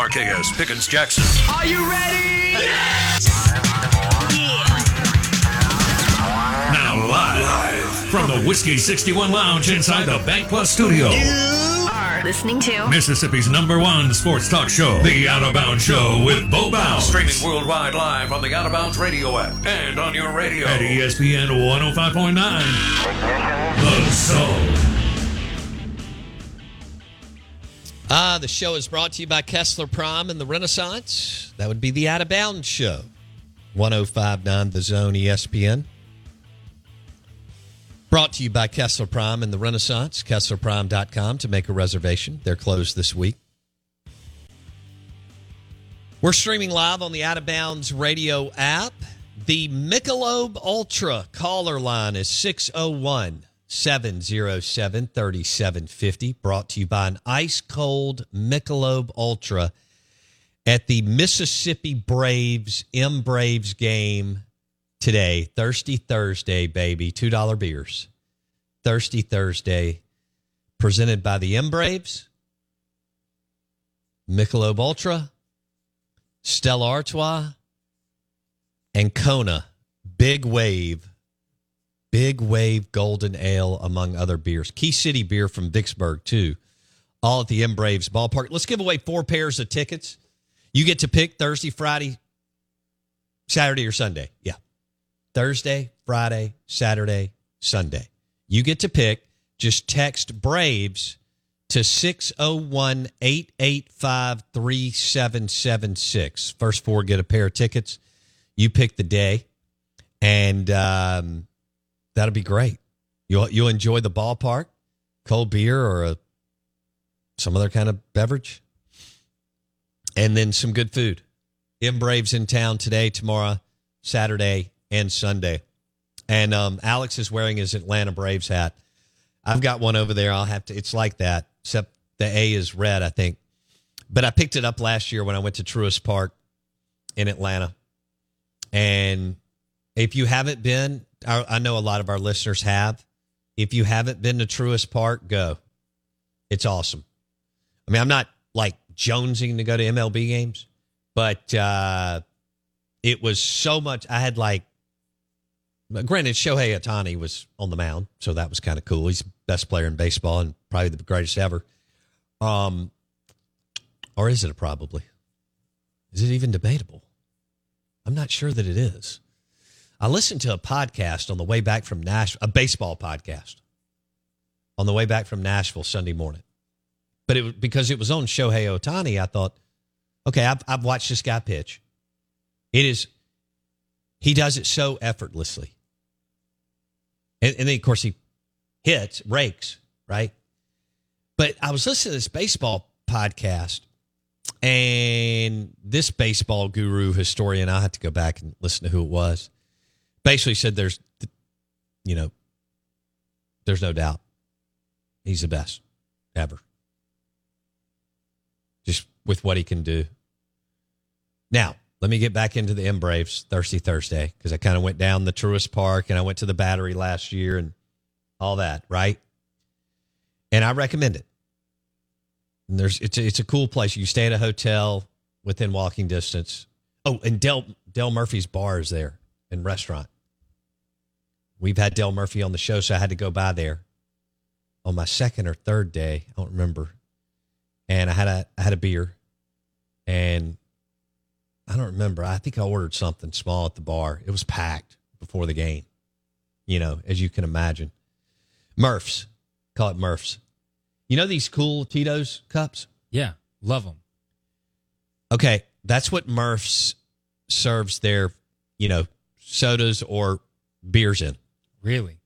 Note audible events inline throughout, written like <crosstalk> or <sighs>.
RKS Pickens Jackson. Are you ready? Yes! Now live, from the Whiskey 61 Lounge inside the Bank Plus studio. You are listening to Mississippi's number one sports talk show, The Out of Bounds Show with Bo Bounds. Streaming worldwide live on the Out of Bounds radio app and on your radio at ESPN 105.9. The Zone. Ah, the show is brought to you by Kessler Prime and the Renaissance. That would be the Out of Bounds Show. 1059 The Zone ESPN. Brought to you by Kessler Prime and the Renaissance. KesslerPrime.com to make a reservation. They're closed this week. We're streaming live on the Out of Bounds radio app. The Michelob Ultra caller line is 601 707 3750. Brought to you by an ice cold Michelob Ultra at the Mississippi Braves M Braves game today. Thirsty Thursday, baby. $2 beers. Thirsty Thursday, presented by the M Braves, Michelob Ultra, Stella Artois, and Kona. Big Wave. Big Wave Golden Ale, among other beers. Key City beer from Vicksburg, too. All at the M Braves ballpark. Let's give away four pairs of tickets. You get to pick Thursday, Friday, Saturday, or Sunday. Yeah. Thursday, Friday, Saturday, Sunday. You get to pick. Just text Braves to 601 885 3776. First four get a pair of tickets. You pick the day, and um, that'll be great. You'll, you'll enjoy the ballpark, cold beer, or a, some other kind of beverage, and then some good food. M Braves in town today, tomorrow, Saturday, and Sunday. And um, Alex is wearing his Atlanta Braves hat. I've got one over there. I'll have to. It's like that, except the A is red, I think. But I picked it up last year when I went to Truist Park in Atlanta. And if you haven't been, I, I know a lot of our listeners have. If you haven't been to Truist Park, go. It's awesome. I mean, I'm not like jonesing to go to MLB games, but uh, it was so much. I had like Granted, Shohei Ohtani was on the mound, so that was kind of cool. He's best player in baseball and probably the greatest ever. Um, or is it a probably? Is it even debatable? I'm not sure that it is. I listened to a podcast on the way back from Nashville, a baseball podcast on the way back from Nashville Sunday morning. But it because it was on Shohei Ohtani, I thought, okay, I've, I've watched this guy pitch. It is, he does it so effortlessly. And, and then, of course, he hits, rakes, right? But I was listening to this baseball podcast, and this baseball guru historian, I had to go back and listen to who it was, basically said there's, you know, there's no doubt he's the best ever. Just with what he can do. Now, let me get back into the M Braves Thirsty Thursday because I kind of went down the Truist Park and I went to the Battery last year and all that, right? And I recommend it. And there's it's a, it's a cool place. You stay at a hotel within walking distance. Oh, and Dale Dale Murphy's bar is there and restaurant. We've had Dale Murphy on the show, so I had to go by there on my second or third day. I don't remember. and I had a I had a beer, and I don't remember. I think I ordered something small at the bar. It was packed before the game, you know, as you can imagine. Murphs, call it Murphs. You know these cool Tito's cups? Yeah, love them. Okay, that's what Murphs serves their, you know, sodas or beers in. Really?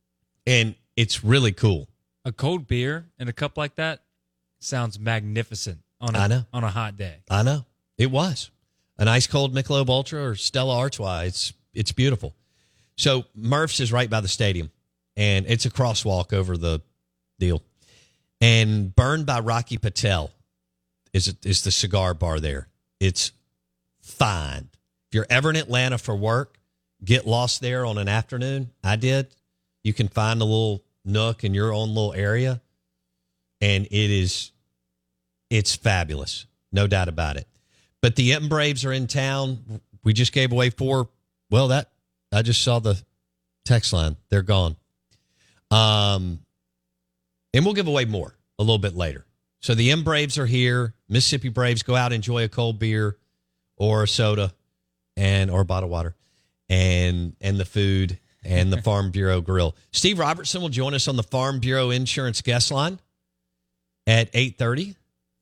And it's really cool. A cold beer in a cup like that sounds magnificent on a, I know. on a hot day. I know. It was. An ice cold Michelob Ultra or Stella Artois. It's it's beautiful. So Murph's is right by the stadium and it's a crosswalk over the deal. And Burned by Rocky Patel is is the cigar bar there. It's fine. If you're ever in Atlanta for work, get lost there on an afternoon. I did. You can find a little nook in your own little area, and it is it's fabulous, no doubt about it. But the M Braves are in town. We just gave away four. Well, that I just saw the text line. They're gone. Um, and we'll give away more a little bit later. So the M Braves are here. Mississippi Braves go out enjoy a cold beer or a soda and or a bottle of water and and the food and the <laughs> Farm Bureau grill. Steve Robertson will join us on the Farm Bureau Insurance guest line at 8:30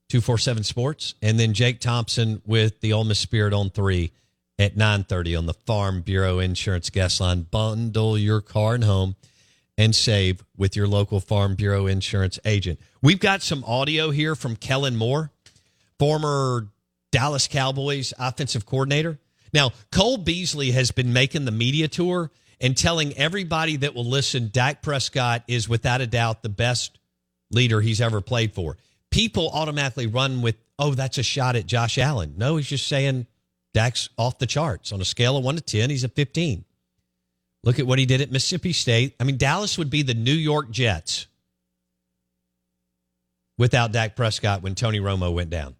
247 Sports and then Jake Thompson with the Ole Miss Spirit on 3 at 9:30 on the Farm Bureau Insurance guest line. Bundle your car and home and save with your local Farm Bureau insurance agent. We've got some audio here from Kellen Moore, former Dallas Cowboys offensive coordinator. Now, Cole Beasley has been making the media tour and telling everybody that will listen Dak Prescott is without a doubt the best leader he's ever played for. People automatically run with, oh, that's a shot at Josh Allen. No, he's just saying Dak's off the charts. On a scale of 1 to 10, he's a 15. Look at what he did at Mississippi State. I mean, Dallas would be the New York Jets without Dak Prescott when Tony Romo went down.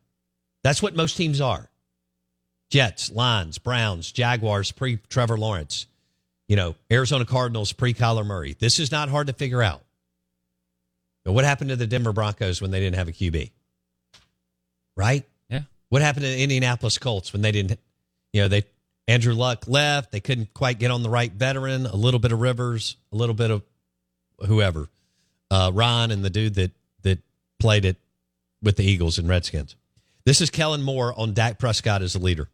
That's what most teams are. Jets, Lions, Browns, Jaguars pre Trevor Lawrence. You know, Arizona Cardinals pre Kyler Murray. This is not hard to figure out. But what happened to the Denver Broncos when they didn't have a QB? Right? Yeah. What happened to the Indianapolis Colts when they didn't, you know, they Andrew Luck left. They couldn't quite get on the right veteran. A little bit of Rivers, a little bit of whoever, uh, Ron and the dude that that played it with the Eagles and Redskins. This is Kellen Moore on Dak Prescott as a leader.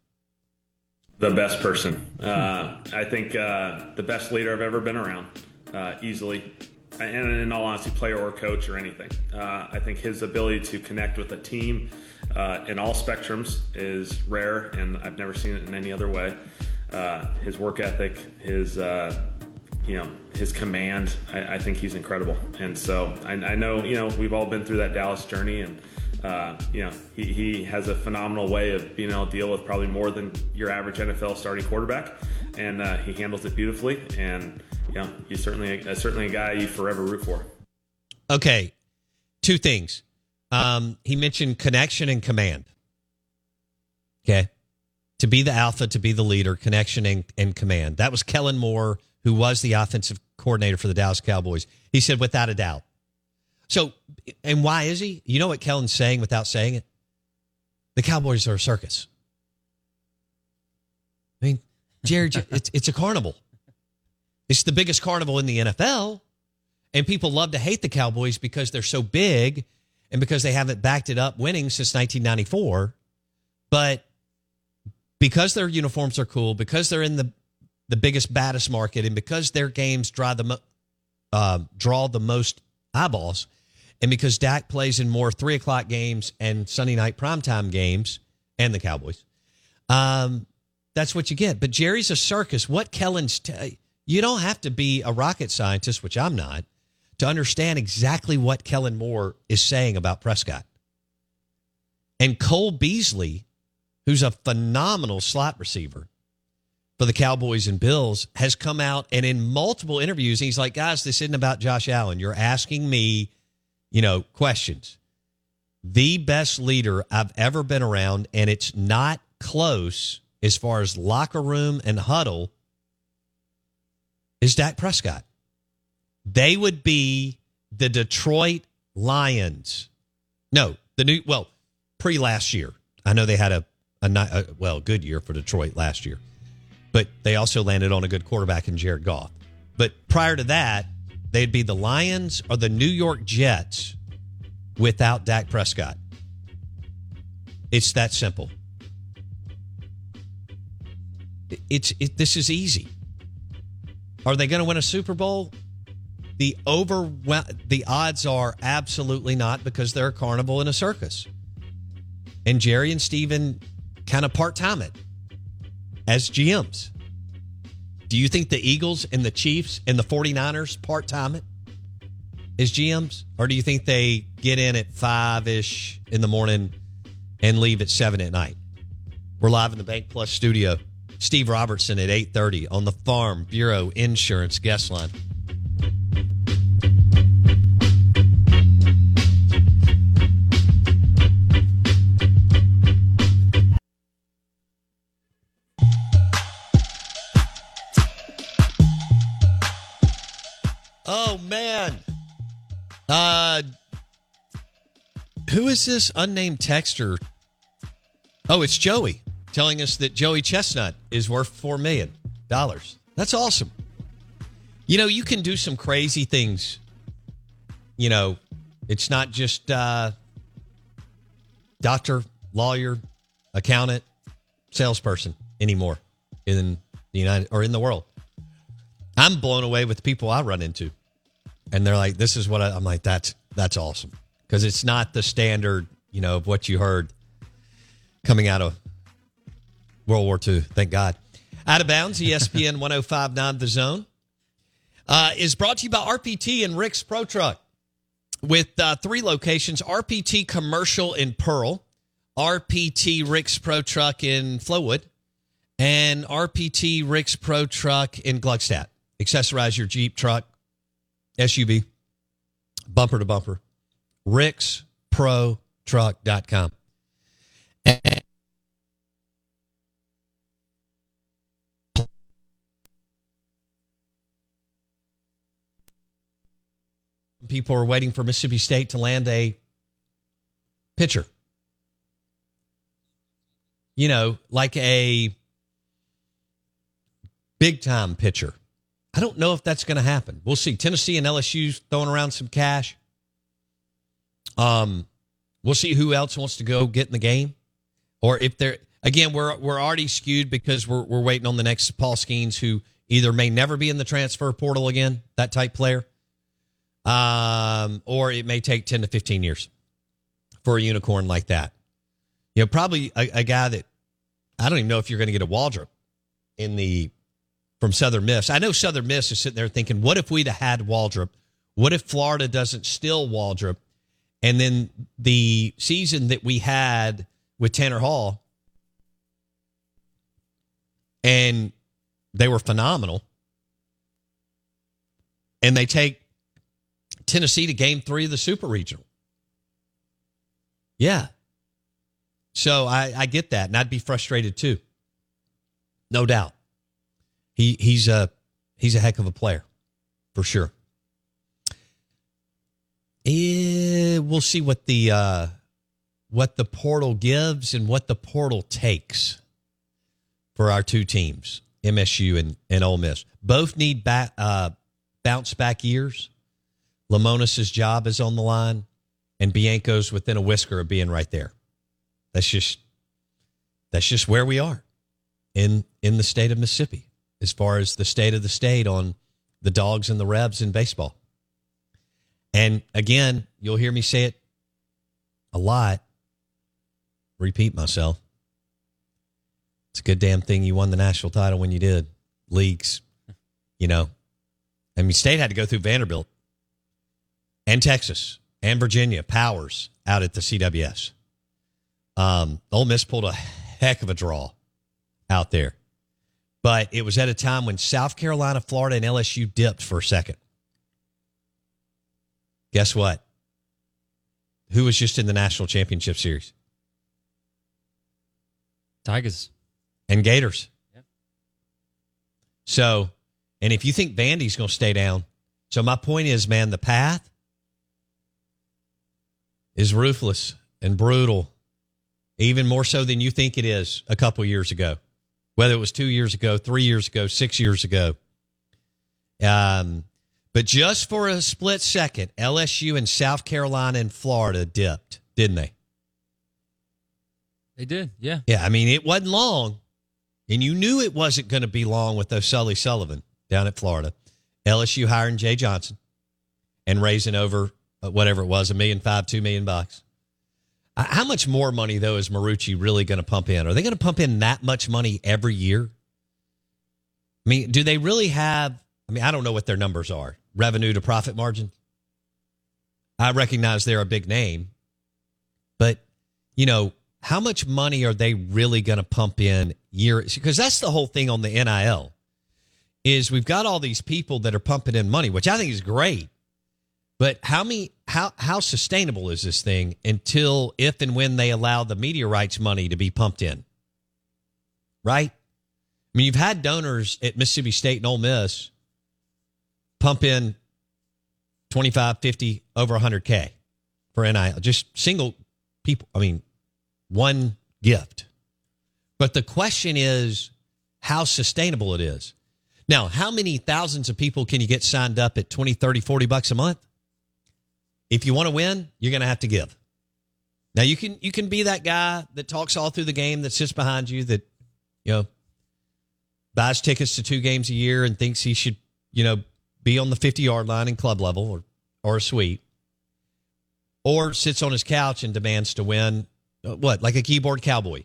The best person. Uh, I think uh, the best leader I've ever been around, uh, easily. And in all honesty, player or coach or anything. Uh, I think his ability to connect with a team uh, in all spectrums is rare, and I've never seen it in any other way. Uh, his work ethic, his you know his command, I, I, think he's incredible. And so I, I, know you know we've all been through that Dallas journey, and uh, you know he, he has a phenomenal way of being able to deal with probably more than your average NFL starting quarterback, and uh, he handles it beautifully. And you know he's certainly a, certainly a guy you forever root for. Okay, two things. Um, he mentioned connection and command. Okay. To be the alpha, to be the leader, connection and, and command. That was Kellen Moore, who was the offensive coordinator for the Dallas Cowboys. He said, without a doubt. So, and why is he? You know what Kellen's saying without saying it? The Cowboys are a circus. I mean, Jared, it's, it's a carnival. It's the biggest carnival in the NFL. And people love to hate the Cowboys because they're so big and because they haven't backed it up winning since 1994. But because their uniforms are cool, because they're in the the biggest, baddest market, and because their games draw the uh, draw the most eyeballs, and because Dak plays in more three o'clock games and Sunday night primetime games, and the Cowboys, um, that's what you get. But Jerry's a circus. What Kellen's, t- you don't have to be a rocket scientist, which I'm not to understand exactly what Kellen Moore is saying about Prescott. And Cole Beasley, who's a phenomenal slot receiver for the Cowboys and Bills, has come out and in multiple interviews, he's like, guys, this isn't about Josh Allen. You're asking me, you know, questions. The best leader I've ever been around, and it's not close as far as locker room and huddle, is Dak Prescott. They would be the Detroit Lions. No, the new, well, pre last year. I know they had a, a, a well good year for Detroit last year, but they also landed on a good quarterback in Jared Goff. But prior to that, they'd be the Lions or the New York Jets without Dak Prescott. It's that simple. It's it, this is easy. Are they going to win a Super Bowl? The over the odds are absolutely not because they're a carnival and a circus. And Jerry and Steven kind of part time it as GMs. Do you think the Eagles and the Chiefs and the 49ers part time it as GMs? Or do you think they get in at five ish in the morning and leave at seven at night? We're live in the Bank Plus studio. Steve Robertson at 8:30 on the Farm Bureau Insurance guest line. Uh who is this unnamed texter? Oh, it's Joey telling us that Joey Chestnut is worth four million dollars. That's awesome. You know, you can do some crazy things. You know, it's not just uh, doctor, lawyer, accountant, salesperson anymore in the United or in the world. I'm blown away with the people I run into, and they're like, "This is what I, I'm like." That's that's awesome because it's not the standard, you know, of what you heard coming out of World War II. Thank God. Out of bounds, ESPN <laughs> 1059 The Zone uh, is brought to you by RPT and Rick's Pro Truck with uh, three locations RPT Commercial in Pearl, RPT Rick's Pro Truck in Flowood, and RPT Rick's Pro Truck in Gluckstadt. Accessorize your Jeep truck, SUV, bumper to bumper. RicksProTruck.com. People are waiting for Mississippi State to land a pitcher. You know, like a big time pitcher. I don't know if that's going to happen. We'll see. Tennessee and LSU throwing around some cash. Um, we'll see who else wants to go get in the game, or if they're again we're we're already skewed because we're we're waiting on the next Paul Skenes who either may never be in the transfer portal again, that type player, um, or it may take 10 to 15 years for a unicorn like that. You know, probably a, a guy that I don't even know if you're going to get a Waldrep in the from Southern Miss. I know Southern Miss is sitting there thinking, what if we'd have had Waldrep? What if Florida doesn't steal Waldrep? And then the season that we had with Tanner Hall, and they were phenomenal. And they take Tennessee to game three of the Super Regional. Yeah. So I, I get that, and I'd be frustrated too. No doubt. He he's a he's a heck of a player, for sure. Eh, we'll see what the uh, what the portal gives and what the portal takes for our two teams, MSU and, and Ole Miss. Both need back, uh, bounce back years. Lemonis's job is on the line, and Bianco's within a whisker of being right there. That's just that's just where we are in in the state of Mississippi as far as the state of the state on the dogs and the Rebs in baseball. And again, you'll hear me say it a lot. Repeat myself. It's a good damn thing you won the national title when you did. Leagues, you know. I mean, state had to go through Vanderbilt and Texas and Virginia, Powers out at the CWS. Um, Ole Miss pulled a heck of a draw out there. But it was at a time when South Carolina, Florida, and LSU dipped for a second. Guess what? Who was just in the national championship series? Tigers. And Gators. So, and if you think Vandy's going to stay down, so my point is, man, the path is ruthless and brutal even more so than you think it is a couple years ago, whether it was two years ago, three years ago, six years ago. Um, but just for a split second, LSU and South Carolina and Florida dipped, didn't they? They did, yeah. Yeah, I mean, it wasn't long, and you knew it wasn't going to be long with those Sully Sullivan down at Florida. LSU hiring Jay Johnson and raising over uh, whatever it was, a million five, two million bucks. Uh, How much more money though is Marucci really going to pump in? Are they going to pump in that much money every year? I mean, do they really have? I mean, I don't know what their numbers are. Revenue to profit margin. I recognize they're a big name, but you know, how much money are they really going to pump in year? Because that's the whole thing on the NIL is we've got all these people that are pumping in money, which I think is great. But how many how how sustainable is this thing until if and when they allow the media rights money to be pumped in? Right? I mean, you've had donors at Mississippi State and Ole Miss pump in 25, 50, over 100K for NIL, just single people. I mean, one gift. But the question is how sustainable it is. Now, how many thousands of people can you get signed up at 20, 30, 40 bucks a month? If you want to win, you're going to have to give. Now you can you can be that guy that talks all through the game that sits behind you that you know buys tickets to two games a year and thinks he should, you know, be on the 50-yard line in club level or or a suite. Or sits on his couch and demands to win uh, what? Like a keyboard cowboy,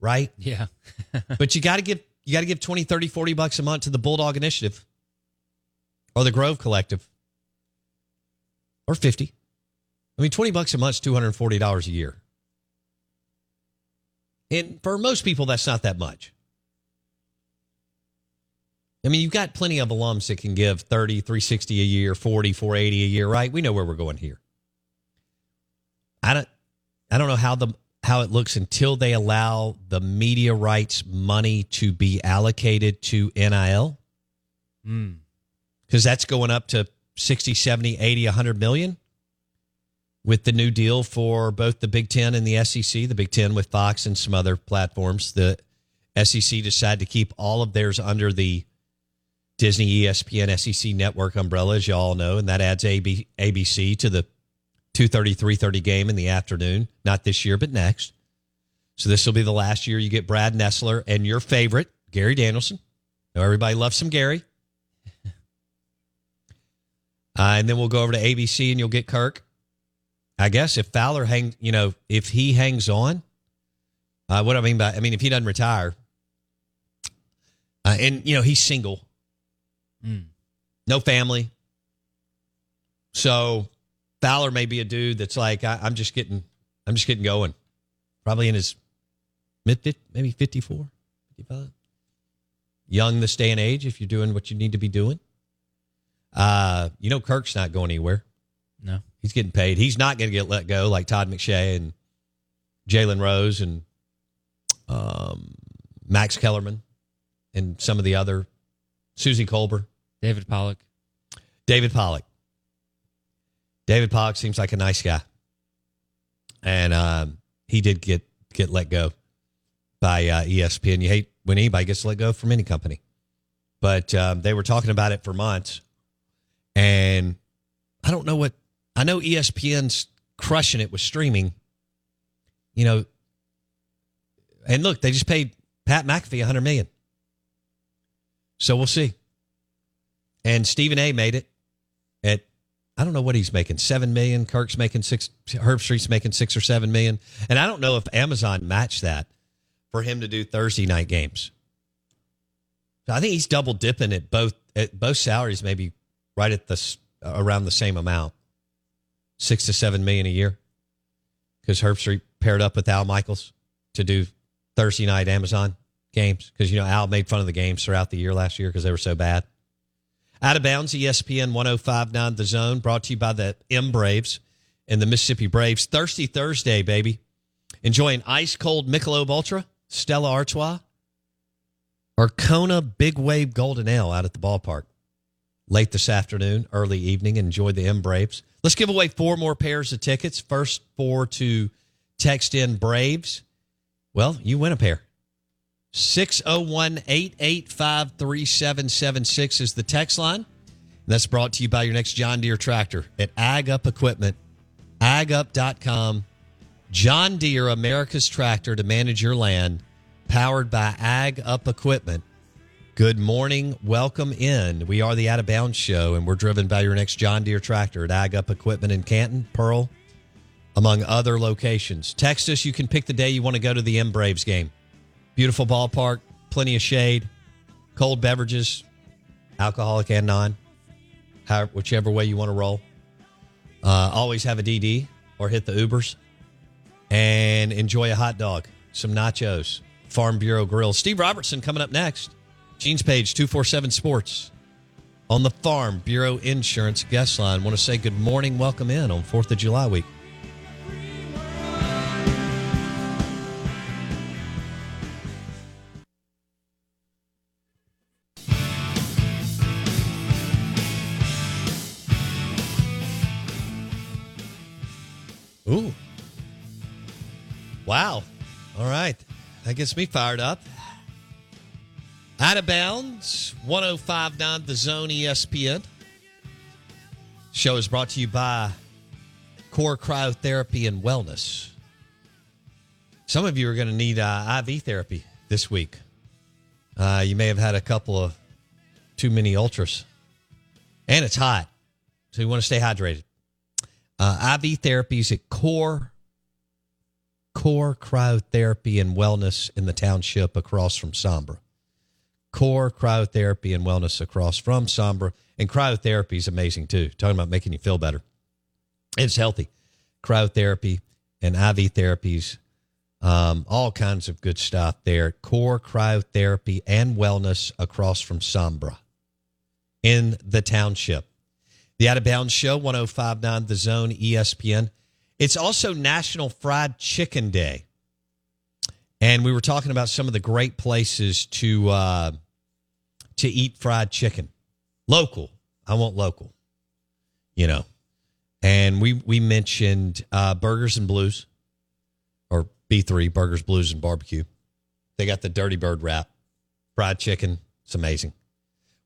right? Yeah. <laughs> but you got to give you got to give 20 30 40 bucks a month to the bulldog initiative or the grove collective or 50 i mean 20 bucks a month is $240 a year. And for most people that's not that much. I mean you've got plenty of alums that can give 30 360 a year 40 480 a year right? We know where we're going here. I don't i don't know how the how it looks until they allow the media rights money to be allocated to NIL. Mm. Because that's going up to 60, 70, 80, 100 million with the new deal for both the Big Ten and the SEC. The Big Ten with Fox and some other platforms. The SEC decided to keep all of theirs under the Disney, ESPN, SEC network umbrella, as you all know, and that adds AB, ABC to the 2.30, 3.30 game in the afternoon. Not this year, but next. So this will be the last year you get Brad Nessler and your favorite, Gary Danielson. Now everybody loves some Gary. Uh, and then we'll go over to ABC and you'll get Kirk. I guess if Fowler hangs, you know, if he hangs on, uh, what I mean by, I mean, if he doesn't retire, uh, and, you know, he's single, Mm. no family. So Fowler may be a dude that's like, I, I'm just getting, I'm just getting going. Probably in his mid, maybe 54, 55. Young this day and age, if you're doing what you need to be doing. Uh, you know, Kirk's not going anywhere. No. He's getting paid. He's not going to get let go like Todd McShay and Jalen Rose and um, Max Kellerman and some of the other Suzy Kolber, David Pollack. David Pollack. David Pollack seems like a nice guy, and um, he did get get let go by uh, ESPN. You hate when anybody gets let go from any company, but um, they were talking about it for months, and I don't know what I know. ESPN's crushing it with streaming, you know. And look, they just paid Pat McAfee a hundred million, so we'll see. And Stephen A. made it at I don't know what he's making seven million. Kirk's making six. Herbstreit's making six or seven million, and I don't know if Amazon matched that for him to do Thursday night games. So I think he's double dipping at both at both salaries, maybe right at the uh, around the same amount, six to seven million a year, because Herbstreit paired up with Al Michaels to do Thursday night Amazon games. Because you know Al made fun of the games throughout the year last year because they were so bad. Out of bounds, ESPN 1059 The Zone, brought to you by the M Braves and the Mississippi Braves. Thirsty Thursday, baby. Enjoying ice cold Michelob Ultra, Stella Artois, or Kona Big Wave Golden Ale out at the ballpark. Late this afternoon, early evening. Enjoy the M Braves. Let's give away four more pairs of tickets. First four to text in Braves well, you win a pair. 601 885 3776 is the text line. That's brought to you by your next John Deere tractor at Ag Up Equipment, agup.com. John Deere, America's tractor to manage your land, powered by Ag Up Equipment. Good morning. Welcome in. We are the Out of Bounds Show, and we're driven by your next John Deere tractor at Ag Up Equipment in Canton, Pearl, among other locations. Text us. You can pick the day you want to go to the M Braves game. Beautiful ballpark, plenty of shade, cold beverages, alcoholic and non, however, whichever way you want to roll. Uh, always have a DD or hit the Ubers and enjoy a hot dog, some nachos, Farm Bureau Grill. Steve Robertson coming up next. Gene's page 247 Sports on the Farm Bureau Insurance guest line. Want to say good morning, welcome in on 4th of July week. Ooh. Wow. All right. That gets me fired up. Out of bounds, 1059 The Zone ESPN. Show is brought to you by Core Cryotherapy and Wellness. Some of you are going to need uh, IV therapy this week. Uh, you may have had a couple of too many ultras, and it's hot, so you want to stay hydrated. Uh, IV therapies at Core Core Cryotherapy and Wellness in the township across from Sombra. Core Cryotherapy and Wellness across from Sombra. And cryotherapy is amazing too. Talking about making you feel better. It's healthy. Cryotherapy and IV therapies, um, all kinds of good stuff there. Core Cryotherapy and Wellness across from Sombra in the township. The Out of Bounds Show, 1059 The Zone, ESPN. It's also National Fried Chicken Day. And we were talking about some of the great places to uh, to eat fried chicken. Local. I want local. You know. And we we mentioned uh, Burgers and Blues or B3, Burgers, Blues, and Barbecue. They got the Dirty Bird wrap, fried chicken. It's amazing.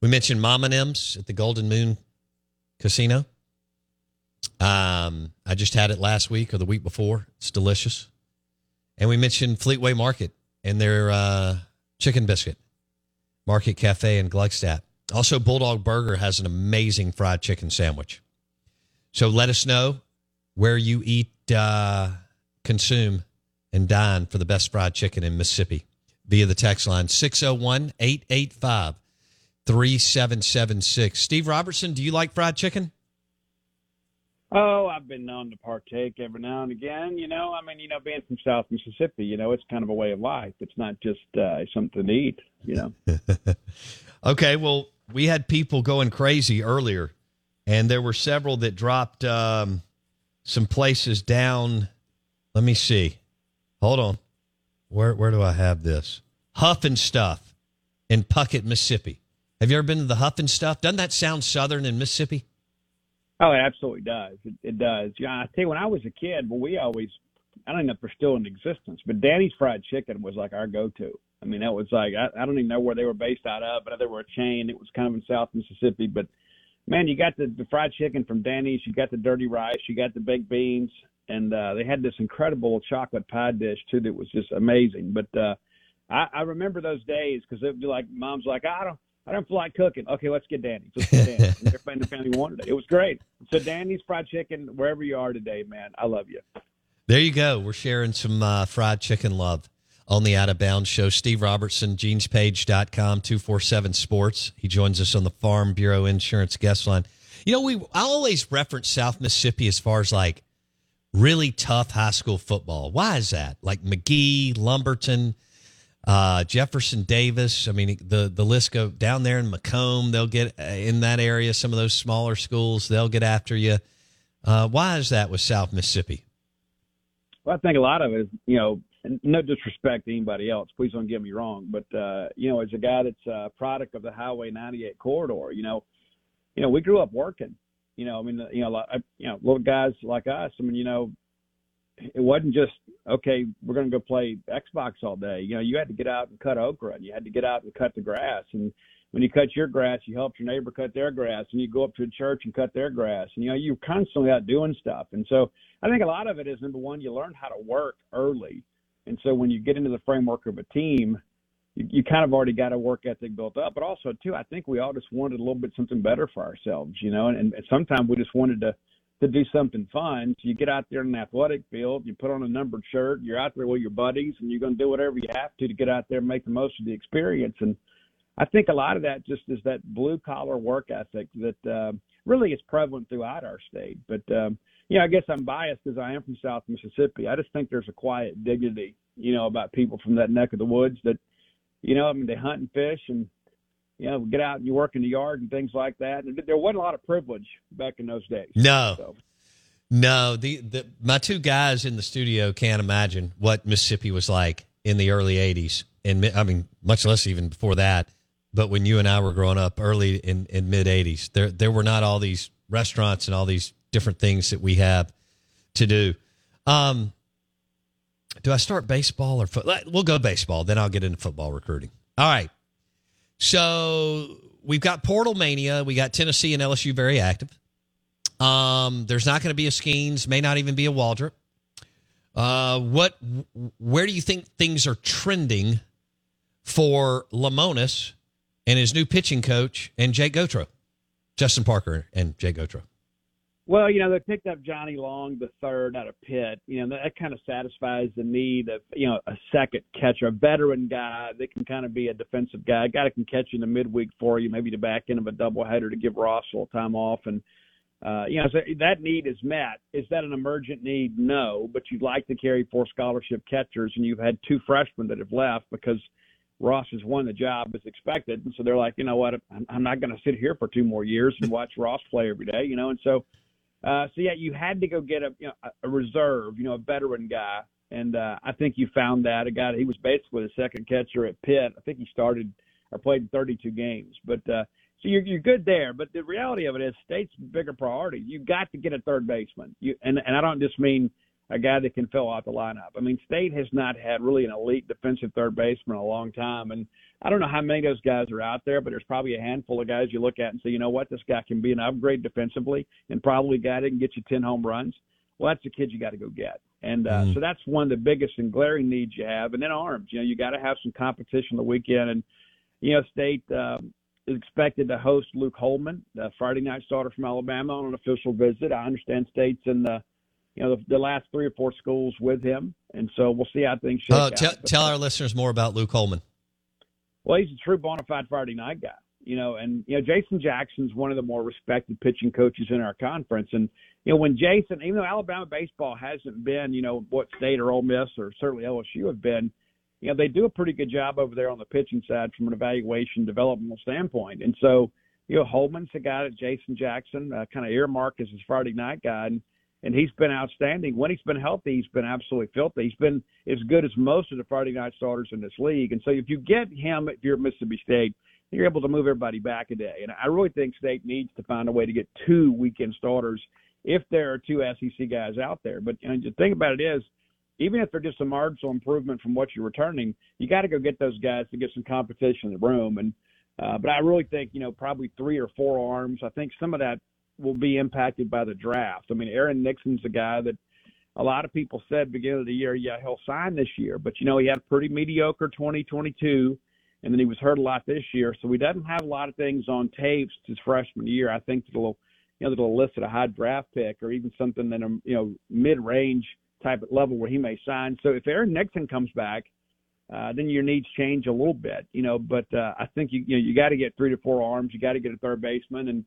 We mentioned Mom and M's at the Golden Moon Casino. Um, I just had it last week or the week before. It's delicious. And we mentioned Fleetway Market and their uh, chicken biscuit, Market Cafe in Gluckstadt. Also, Bulldog Burger has an amazing fried chicken sandwich. So let us know where you eat, uh, consume, and dine for the best fried chicken in Mississippi via the text line 601 885 3776. Steve Robertson, do you like fried chicken? Oh, I've been known to partake every now and again. You know, I mean, you know, being from South Mississippi, you know, it's kind of a way of life. It's not just uh, something to eat. You know. <laughs> okay, well, we had people going crazy earlier, and there were several that dropped um, some places down. Let me see. Hold on. Where where do I have this? Huff and Stuff in Puckett, Mississippi. Have you ever been to the Huff and Stuff? Doesn't that sound southern in Mississippi? Oh, it absolutely does. It, it does. Yeah, I tell you, when I was a kid, well, we always, I don't know if they're still in existence, but Danny's Fried Chicken was like our go-to. I mean, that was like, I, I don't even know where they were based out of, but they were a chain. It was kind of in South Mississippi. But man, you got the, the fried chicken from Danny's, you got the dirty rice, you got the baked beans, and uh, they had this incredible chocolate pie dish too that was just amazing. But uh, I, I remember those days because it'd be like, mom's like, I don't, I don't feel like cooking. Okay, let's get Danny's. Let's get Danny's. <laughs> Everybody in the family wanted it. It was great. So Danny's fried chicken, wherever you are today, man, I love you. There you go. We're sharing some uh, fried chicken love on the Out of Bounds show. Steve Robertson, genespage.com, 247 Sports. He joins us on the Farm Bureau Insurance guest line. You know, we I always reference South Mississippi as far as like really tough high school football. Why is that? Like Magee, Lumberton, uh, Jefferson Davis. I mean, the the list go down there in McComb. They'll get uh, in that area. Some of those smaller schools, they'll get after you. Uh, why is that with South Mississippi? Well, I think a lot of it is, you know, no disrespect to anybody else. Please don't get me wrong, but uh, you know, as a guy that's a product of the Highway 98 corridor, you know, you know, we grew up working. You know, I mean, you know, like, you know, little guys like us. I mean, you know, it wasn't just okay. We're going to go play Xbox all day. You know, you had to get out and cut okra, and you had to get out and cut the grass. And when you cut your grass, you help your neighbor cut their grass, and you go up to a church and cut their grass. And you know, you're constantly out doing stuff. And so, I think a lot of it is number one, you learn how to work early. And so, when you get into the framework of a team, you, you kind of already got a work ethic built up. But also, too, I think we all just wanted a little bit something better for ourselves, you know. And, and sometimes we just wanted to to do something fun. So you get out there in an athletic field, you put on a numbered shirt, you're out there with your buddies, and you're going to do whatever you have to to get out there and make the most of the experience. And I think a lot of that just is that blue collar work ethic that uh, really is prevalent throughout our state. But um, you know, I guess I'm biased because I am from South Mississippi. I just think there's a quiet dignity, you know, about people from that neck of the woods that, you know, I mean, they hunt and fish and you know, get out and you work in the yard and things like that. And there wasn't a lot of privilege back in those days. No. So. No, the, the my two guys in the studio can't imagine what Mississippi was like in the early '80s, and I mean, much less even before that. But when you and I were growing up, early in, in mid '80s, there there were not all these restaurants and all these different things that we have to do. Um, do I start baseball or football? We'll go baseball, then I'll get into football recruiting. All right. So we've got Portal Mania. We got Tennessee and LSU very active. Um, there's not going to be a Skenes, may not even be a Waldrep. Uh, what? Where do you think things are trending for Lemonis and his new pitching coach and Jake Gautreaux, Justin Parker and Jake Gautreaux? Well, you know, they picked up Johnny Long, the third out of Pitt. You know, that kind of satisfies the need of, you know, a second catcher, a veteran guy that can kind of be a defensive guy, a guy that can catch in the midweek for you, maybe the back end of a doubleheader to give Ross a little time off. And, uh, you know, so that need is met. Is that an emergent need? No, but you'd like to carry four scholarship catchers, and you've had two freshmen that have left because Ross has won the job as expected. And so they're like, you know what, I'm not going to sit here for two more years and watch Ross play every day, you know, and so – uh, so yeah, you had to go get a you know a reserve, you know, a veteran guy, and uh, I think you found that a guy. He was basically the second catcher at Pitt. I think he started or played 32 games, but uh, so you're you're good there. But the reality of it is, state's bigger priority. You got to get a third baseman. You and and I don't just mean a guy that can fill out the lineup. I mean, State has not had really an elite defensive third baseman in a long time, and I don't know how many of those guys are out there, but there's probably a handful of guys you look at and say, you know what, this guy can be an upgrade defensively, and probably a guy that can get you 10 home runs. Well, that's the kid you got to go get, and uh, mm. so that's one of the biggest and glaring needs you have. And then arms, you know, you got to have some competition the weekend, and you know, State. Um, is expected to host Luke Holman, the Friday night starter from Alabama, on an official visit. I understand State's in the you know the, the, last three or four schools with him, and so we'll see how things shake uh, tell, tell our listeners more about Luke Holman. Well, he's a true bona fide Friday night guy, you know, and you know Jason Jackson's one of the more respected pitching coaches in our conference, and you know when Jason, even though Alabama baseball hasn't been, you know, what State or Ole Miss or certainly LSU have been, you know, they do a pretty good job over there on the pitching side from an evaluation developmental standpoint, and so you know Holman's a guy that Jason Jackson uh, kind of earmarked as his Friday night guy, and and he's been outstanding. When he's been healthy, he's been absolutely filthy. He's been as good as most of the Friday night starters in this league. And so if you get him, if you're Mississippi State, you're able to move everybody back a day. And I really think State needs to find a way to get two weekend starters if there are two SEC guys out there. But you know, the thing about it is, even if they're just a marginal improvement from what you're returning, you got to go get those guys to get some competition in the room. And uh, but I really think you know probably three or four arms. I think some of that will be impacted by the draft. I mean, Aaron Nixon's a guy that a lot of people said beginning of the year, yeah, he'll sign this year, but you know he had a pretty mediocre 2022, and then he was hurt a lot this year, so he doesn't have a lot of things on tapes his freshman year. I think that'll you know that'll elicit a high draft pick or even something in a you know mid-range type of level where he may sign. So if Aaron Nixon comes back. Uh, then your needs change a little bit, you know. But uh, I think you you know you got to get three to four arms. You got to get a third baseman, and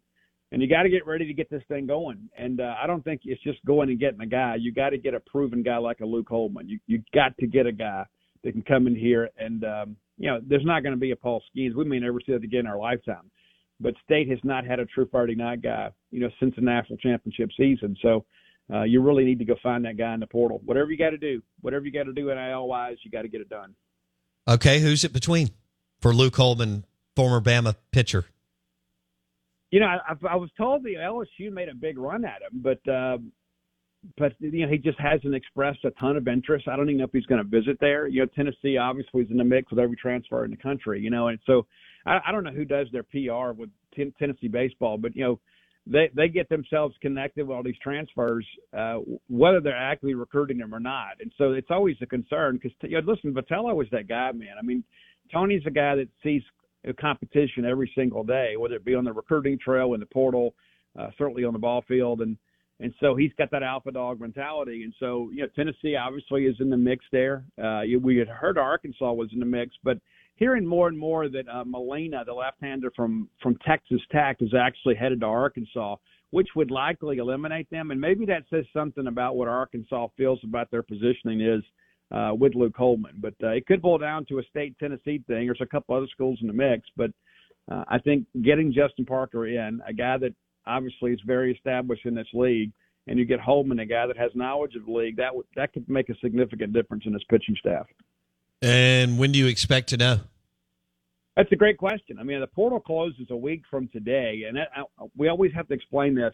and you got to get ready to get this thing going. And uh, I don't think it's just going and getting a guy. You got to get a proven guy like a Luke Holman. You you got to get a guy that can come in here and um, you know there's not going to be a Paul Skenes. We may never see that again in our lifetime. But State has not had a true Friday night guy, you know, since the national championship season. So uh, you really need to go find that guy in the portal. Whatever you got to do, whatever you got to do NIL wise, you got to get it done. Okay, who's it between for Luke Holman, former Bama pitcher? You know, I, I was told the LSU made a big run at him, but uh, but you know he just hasn't expressed a ton of interest. I don't even know if he's going to visit there. You know, Tennessee obviously is in the mix with every transfer in the country. You know, and so I, I don't know who does their PR with t- Tennessee baseball, but you know they they get themselves connected with all these transfers, uh, whether they're actively recruiting them or not. And so it's always a concern because you know, listen, Vitello was that guy, man. I mean, Tony's a guy that sees competition every single day, whether it be on the recruiting trail in the portal, uh, certainly on the ball field, and and so he's got that alpha dog mentality. And so you know, Tennessee obviously is in the mix there. Uh, we had heard Arkansas was in the mix, but hearing more and more that uh, Molina, the left-hander from from Texas Tech, is actually headed to Arkansas, which would likely eliminate them. And maybe that says something about what Arkansas feels about their positioning is uh, with Luke Holman. But uh, it could boil down to a state Tennessee thing. There's a couple other schools in the mix, but uh, I think getting Justin Parker in, a guy that obviously is very established in this league, and you get Holman, a guy that has knowledge of the league, that w- that could make a significant difference in his pitching staff. And when do you expect to know? That's a great question. I mean, the portal closes a week from today, and that, we always have to explain this.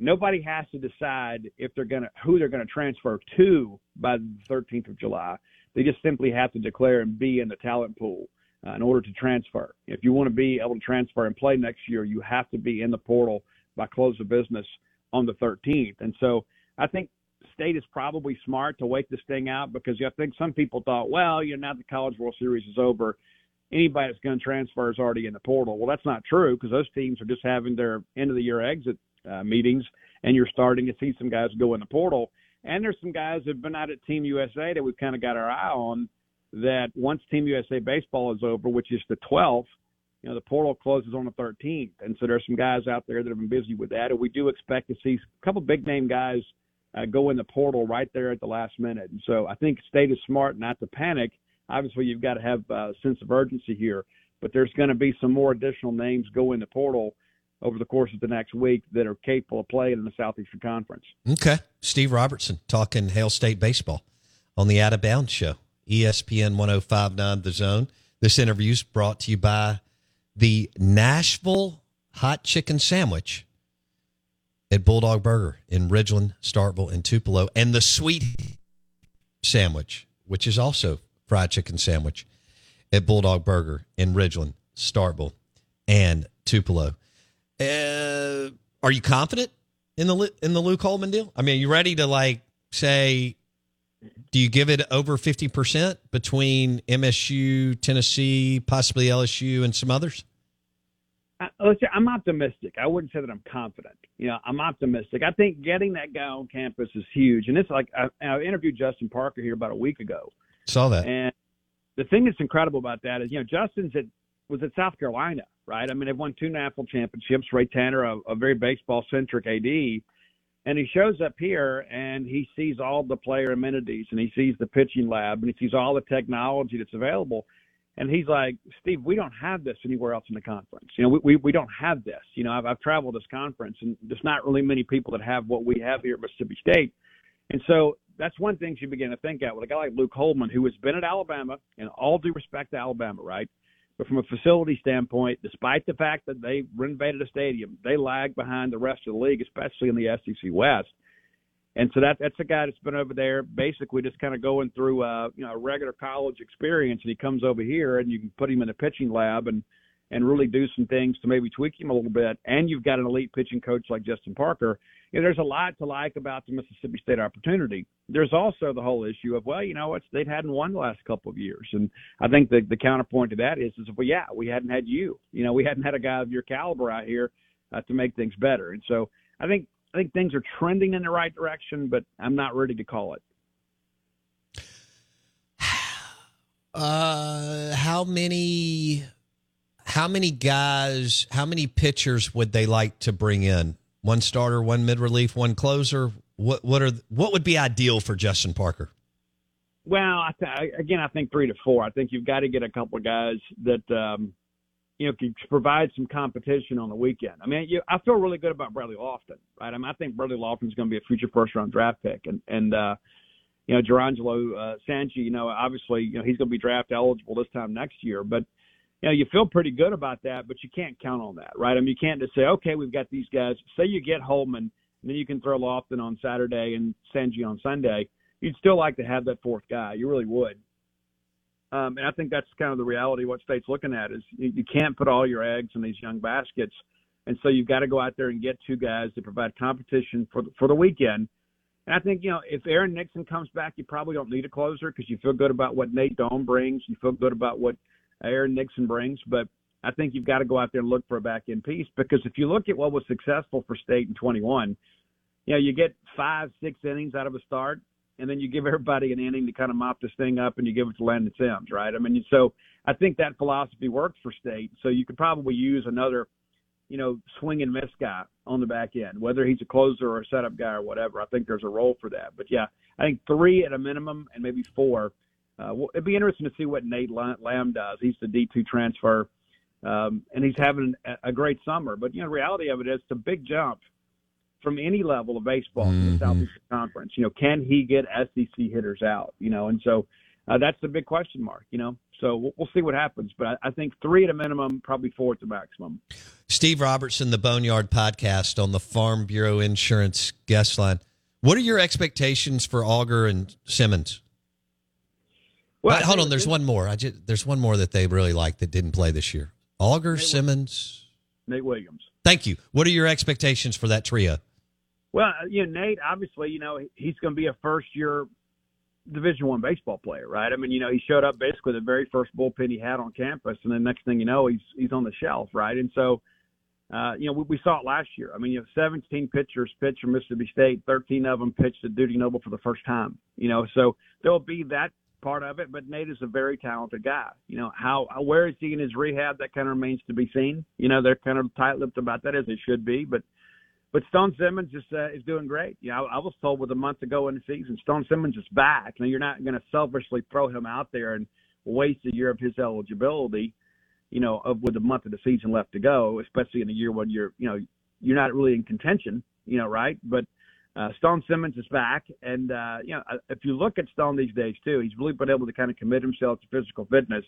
Nobody has to decide if they're going to who they're going to transfer to by the 13th of July. They just simply have to declare and be in the talent pool uh, in order to transfer. If you want to be able to transfer and play next year, you have to be in the portal by close of business on the 13th. And so I think State is probably smart to wait this thing out because I think some people thought, well, you know, now the College World Series is over, anybody that's going to transfer is already in the portal. Well, that's not true because those teams are just having their end of the year exit uh, meetings, and you're starting to see some guys go in the portal. And there's some guys that have been out at Team USA that we've kind of got our eye on. That once Team USA baseball is over, which is the 12th, you know, the portal closes on the 13th, and so there's some guys out there that have been busy with that, and we do expect to see a couple big name guys uh, go in the portal right there at the last minute. And so I think State is smart not to panic. Obviously, you've got to have a sense of urgency here, but there's going to be some more additional names go in the portal over the course of the next week that are capable of playing in the Southeastern Conference. Okay. Steve Robertson talking Hail State baseball on the Out of Bounds show, ESPN 1059 The Zone. This interview is brought to you by the Nashville Hot Chicken Sandwich at Bulldog Burger in Ridgeland, Starkville, and Tupelo, and the Sweet Sandwich, which is also fried chicken sandwich at Bulldog Burger in Ridgeland, Starkville, and Tupelo. Uh, are you confident in the in the Luke Holman deal? I mean, are you ready to like say? Do you give it over fifty percent between MSU, Tennessee, possibly LSU, and some others? listen, I'm optimistic. I wouldn't say that I'm confident. You know, I'm optimistic. I think getting that guy on campus is huge. And it's like I, I interviewed Justin Parker here about a week ago. Saw that. And the thing that's incredible about that is, you know, Justin's at was at South Carolina, right? I mean, they've won two national championships. Ray Tanner, a, a very baseball centric AD, and he shows up here and he sees all the player amenities and he sees the pitching lab and he sees all the technology that's available and he's like, Steve, we don't have this anywhere else in the conference. You know, we, we, we don't have this. You know, I've, I've traveled this conference, and there's not really many people that have what we have here at Mississippi State. And so that's one thing you begin to think at with a guy like Luke Holman, who has been at Alabama, and all due respect to Alabama, right? But from a facility standpoint, despite the fact that they renovated a stadium, they lag behind the rest of the league, especially in the SEC West. And so that that's a guy that's been over there basically just kind of going through uh, you know a regular college experience, and he comes over here, and you can put him in a pitching lab and and really do some things to maybe tweak him a little bit. And you've got an elite pitching coach like Justin Parker. You know, there's a lot to like about the Mississippi State opportunity. There's also the whole issue of well, you know, what they hadn't won the last couple of years, and I think the the counterpoint to that is is well, yeah, we hadn't had you. You know, we hadn't had a guy of your caliber out here uh, to make things better. And so I think I think things are trending in the right direction, but I'm not ready to call it. <sighs> Uh, how many, how many guys, how many pitchers would they like to bring in? One starter, one mid relief, one closer. What what are what would be ideal for Justin Parker? Well, I th- again, I think three to four. I think you've got to get a couple of guys that um, you know, can provide some competition on the weekend. I mean, you, I feel really good about Bradley Lofton, right? I mean, I think Bradley Lofton is going to be a future first round draft pick, and and uh, you know, Jurrangelo uh, Cijntje, you know, obviously, you know, he's going to be draft eligible this time next year, but you know, you feel pretty good about that, but you can't count on that, right? I mean, you can't just say, okay, we've got these guys. Say you get Holman and then you can throw Lofton on Saturday and Cijntje on Sunday. You'd still like to have that fourth guy. You really would. Um, and I think that's kind of the reality. What state's looking at is you, you can't put all your eggs in these young baskets, and so you've got to go out there and get two guys to provide competition for for the weekend. And I think you know if Aaron Nixon comes back, you probably don't need a closer because you feel good about what Nate Dohm brings. You feel good about what Aaron Nixon brings, but I think you've got to go out there and look for a back end piece because if you look at what was successful for State in 21, you know you get five, six innings out of a start and then you give everybody an inning to kind of mop this thing up and you give it to Landon Sims, right? I mean, so I think that philosophy works for State. So you could probably use another, you know, swing and miss guy on the back end, whether he's a closer or a setup guy or whatever. I think there's a role for that. But yeah, I think three at a minimum and maybe four. Uh, well, it'd be interesting to see what Nate Lamb does. He's the D2 transfer, um, and he's having a great summer. But you know, the reality of it is, it's a big jump from any level of baseball mm-hmm. in the mm-hmm. Southeastern Conference. You know, can he get SEC hitters out? You know, and so uh, that's the big question mark. You know, so we'll, we'll see what happens. But I, I, think three at a minimum, probably four at the maximum. Steve Robertson, the Boneyard Podcast on the Farm Bureau Insurance guest line. What are your expectations for Auger and Simmons? Well, but, hold on. There's one more. I just, there's one more that they really like that didn't play this year. Auger, Nate Simmons, Nate Williams. Thank you. What are your expectations for that trio? Well, you know, Nate, obviously, you know, he's going to be a first year Division One baseball player, right? I mean, you know, he showed up basically the very first bullpen he had on campus, and then next thing you know, he's he's on the shelf, right? And so, uh, you know, we, we saw it last year. I mean, you know, 17 pitchers pitched for Mississippi State, 13 of them pitched at Dudy Noble for the first time. You know, so there'll be that part of it. But Nate is a very talented guy. You know, how where is he in his rehab? That kind of remains to be seen. You know, they're kind of tight-lipped about that as they should be, but but Stone Simmons is uh, is doing great. You know, I, I was told with a month ago in the season, Stone Simmons is back. Now you're not going to selfishly throw him out there and waste a year of his eligibility. You know, of with a month of the season left to go, especially in a year when you're you know you're not really in contention. You know, right? But uh, Stone Simmons is back, and uh, you know if you look at Stone these days too, he's really been able to kind of commit himself to physical fitness.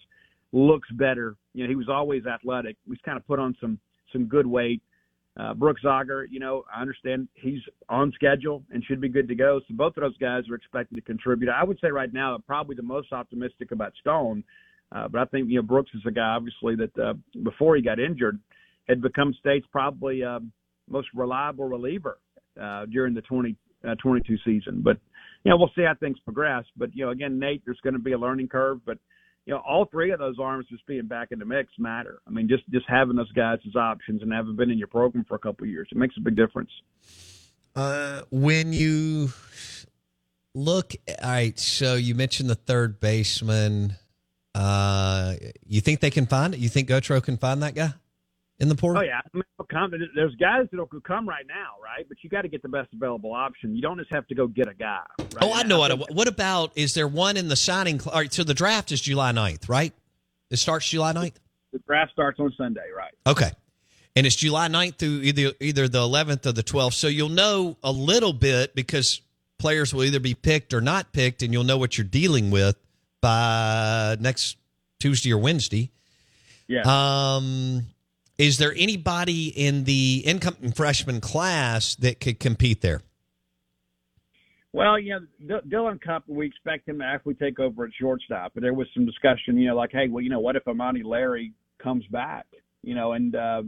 Looks better. You know, he was always athletic. He's kind of put on some some good weight uh, Brooks Auger, you know, I understand he's on schedule and should be good to go. So both of those guys are expected to contribute. I would say right now, probably the most optimistic about Stone. Uh, but I think, you know, Brooks is a guy, obviously, that uh, before he got injured had become State's probably uh, most reliable reliever uh, during the 20, uh, 22 season. But, you know, we'll see how things progress. But, you know, again, Nate, there's going to be a learning curve. But, you know, all three of those arms just being back in the mix matter. I mean, just just having those guys as options and having been in your program for a couple years, it makes a big difference. Uh, when you look, all right. So you mentioned the third baseman. Uh, you think they can find it? You think Gautreaux can find that guy? In the portal? Oh yeah, I mean, there's guys that will come right now, right? But you got to get the best available option. You don't just have to go get a guy. Right oh, I know what. What about? Is there one in the signing? All right, so the draft is July 9th, right? It starts July 9th? The draft starts on Sunday, right? Okay. And it's July 9th through either either the 11th or the 12th. So you'll know a little bit because players will either be picked or not picked, and you'll know what you're dealing with by next Tuesday or Wednesday. Yeah. Um, is there anybody in the incoming freshman class that could compete there? Well, you know, D- Dylan Cupp, we expect him to actually take over at shortstop. But there was some discussion, you know, like, hey, well, you know, what if Amani Larry comes back? You know, and uh,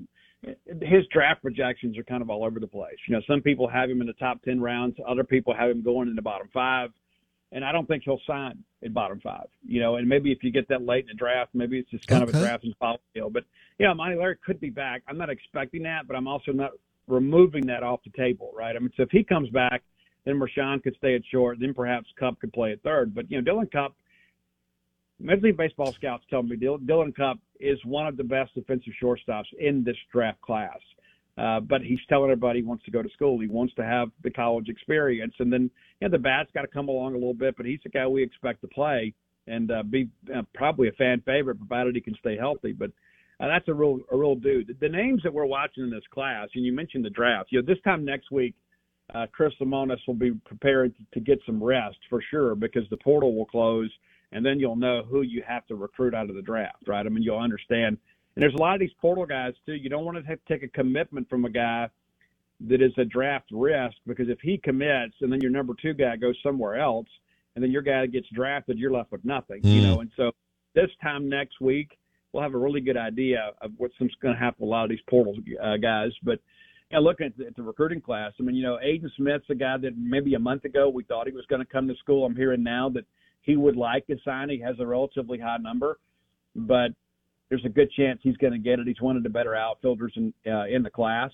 his draft projections are kind of all over the place. You know, some people have him in the top 10 rounds, other people have him going in the bottom five and I don't think he'll sign at bottom five. You know, and maybe if you get that late in the draft, maybe it's just kind okay. of a draft and follow deal. But yeah, Monty Larry could be back. I'm not expecting that, but I'm also not removing that off the table, right? I mean, so if he comes back, then Marshawn could stay at short, then perhaps Cupp could play at third. But you know, Dylan Cupp, Major League Baseball scouts tell me Dylan Cupp is one of the best defensive shortstops in this draft class. Uh, but he's telling everybody he wants to go to school. He wants to have the college experience, and then you know, the bat's got to come along a little bit. But he's the guy we expect to play and uh, be uh, probably a fan favorite, provided he can stay healthy. But uh, that's a real a real dude. The names that we're watching in this class, and you mentioned the draft. You know, this time next week, uh, Chris Lemonis will be prepared to, to get some rest for sure because the portal will close, and then you'll know who you have to recruit out of the draft, right? I mean, you'll understand and there's a lot of these portal guys too. You don't want to have to take a commitment from a guy that is a draft risk because if he commits and then your number two guy goes somewhere else and then your guy gets drafted, you're left with nothing, you Mm. know. And so this time next week, we'll have a really good idea of what's going to happen with a lot of these portal uh, guys. But know, looking at the, at the recruiting class, I mean, you know, Aiden Smith's a guy that maybe a month ago we thought he was going to come to school. I'm hearing now that he would like to sign. He has a relatively high number, but there's a good chance he's going to get it. He's one of the better outfielders in uh, in the class.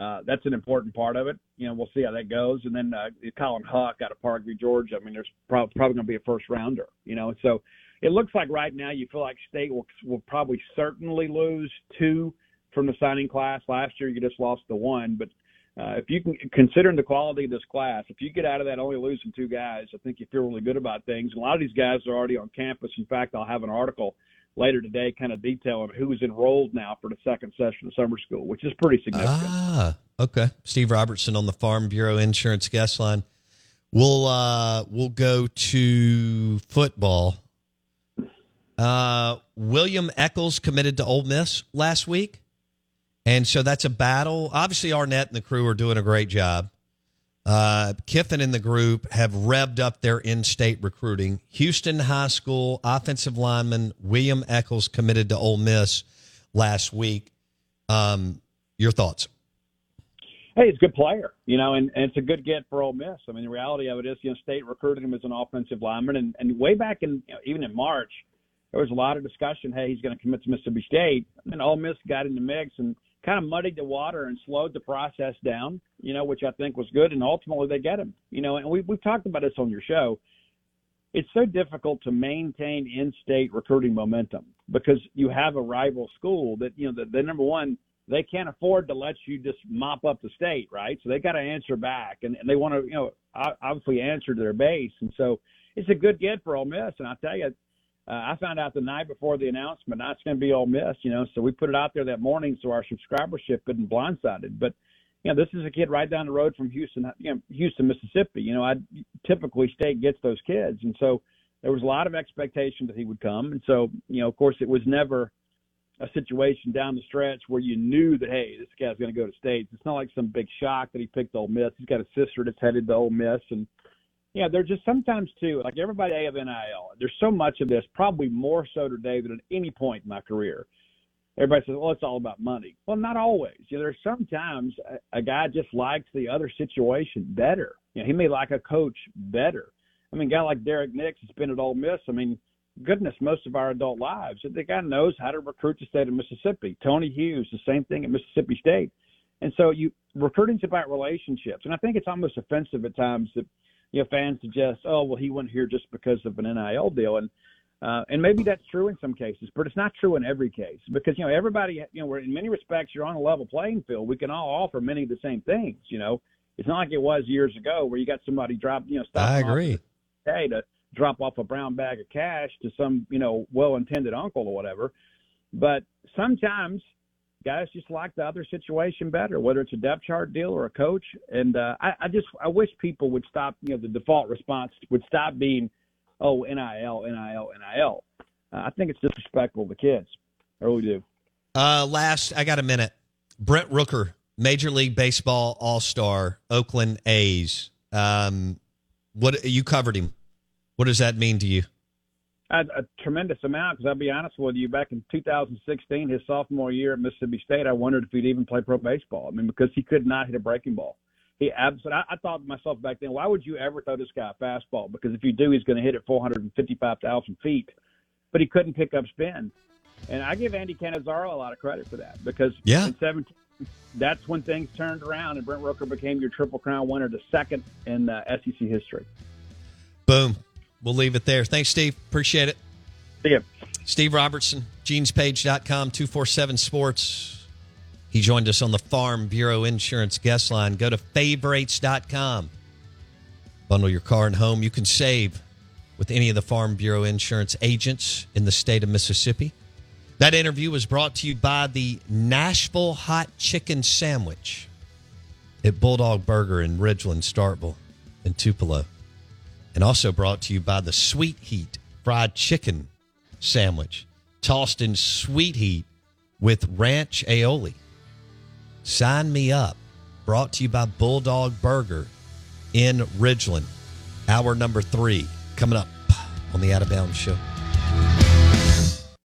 Uh, that's an important part of it. You know, we'll see how that goes. And then uh, Colin Houck out of Parkview, Georgia. I mean, there's prob- probably going to be a first rounder. You know, so it looks like right now you feel like State will will probably certainly lose two from the signing class. Last year you just lost the one, but uh, if you can considering the quality of this class, if you get out of that only losing two guys, I think you feel really good about things. A lot of these guys are already on campus. In fact, I'll have an article later today kind of detailing who's enrolled now for the second session of summer school, which is pretty significant. Ah, okay. Steve Robertson on the Farm Bureau Insurance guest line. We'll uh we'll go to football. Uh William Echoles committed to Ole Miss last week. And so that's a battle. Obviously Arnett and the crew are doing a great job. Uh, Kiffin and the group have revved up their in-state recruiting. Houston High School offensive lineman William Echoles committed to Ole Miss last week. Um, your thoughts? hey, he's a good player, you know, and, and it's a good get for Ole Miss. I mean, the reality of it is, you know, State recruited him as an offensive lineman, and, and way back in, you know, even in March, there was a lot of discussion. Hey, he's going to commit to Mississippi State, and Ole Miss got in the mix and kind of muddied the water and slowed the process down, you know, which I think was good, and ultimately they get him, you know, and we we've talked about this on your show. It's so difficult to maintain in-state recruiting momentum because you have a rival school that you know the, the number one they can't afford to let you just mop up the state, right? So they got to answer back, and, and they want to, you know, obviously answer to their base, and so it's a good get for Ole Miss. And I tell you, uh, I found out the night before the announcement it's going to be Ole Miss, you know, so we put it out there that morning so our subscribership couldn't blindsided. But you know, this is a kid right down the road from Houston, you know, Houston, Mississippi. You know, I typically state gets those kids, and so there was a lot of expectation that he would come, and so you know, of course, it was never a situation down the stretch where you knew that hey, this guy's going to go to states. It's not like some big shock that he picked Ole Miss. He's got a sister that's headed to Ole Miss, and yeah, there's just sometimes too, like everybody have NIL. There's so much of this, probably more so today than at any point in my career. Everybody says, "Well, it's all about money." Well, not always. You know, there's sometimes a, a guy just likes the other situation better. You know, he may like a coach better. I mean, a guy like Derrick Nix has been at Ole Miss. I mean, goodness, most of our adult lives. The guy knows how to recruit the state of Mississippi. Tony Hughes, the same thing at Mississippi State. And so you recruiting's about relationships. And I think it's almost offensive at times that you know fans suggest, oh well, he went here just because of an NIL deal, and uh, and maybe that's true in some cases, but it's not true in every case because you know everybody, you know, we're in many respects you're on a level playing field. We can all offer many of the same things. You know, it's not like it was years ago where you got somebody drop, you know, stop. I agree. Hey, to drop off a brown bag of cash to some, you know, well-intended uncle or whatever. But sometimes guys just like the other situation better, whether it's a depth chart deal or a coach. And uh, I, I just I wish people would stop. You know, the default response would stop being, "Oh, NIL, NIL, NIL." Uh, I think it's disrespectful to kids. I really do. Uh, last, I got a minute. Brent Rooker, Major League Baseball All Star, Oakland A's. Um, what you covered him? What does that mean to you? A, a tremendous amount because I'll be honest with you, back in 2016, his sophomore year at Mississippi State, I wondered if he'd even play pro baseball. I mean, because he could not hit a breaking ball. He absolutely. I, I thought to myself back then, why would you ever throw this guy a fastball? Because if you do, he's going to hit it 455,000 feet. But he couldn't pick up spin, and I give Andy Cannizaro a lot of credit for that because Yeah. in 17, that's when things turned around and Brent Rooker became your Triple Crown winner, the second in uh, SEC history. Boom. We'll leave it there. Thanks, Steve. Appreciate it. See ya. Steve Robertson, genespage.com, 247 Sports. He joined us on the Farm Bureau Insurance guest line. Go to favorites.com. Bundle your car and home. You can save with any of the Farm Bureau Insurance agents in the state of Mississippi. That interview was brought to you by the Nashville Hot Chicken Sandwich at Bulldog Burger in Ridgeland, Starkville, and Tupelo. And also brought to you by the Sweet Heat Fried Chicken Sandwich, tossed in sweet heat with ranch aioli. Sign me up. brought to you by Bulldog Burger in Ridgeland. Hour number three coming up on the Out of Bounds Show.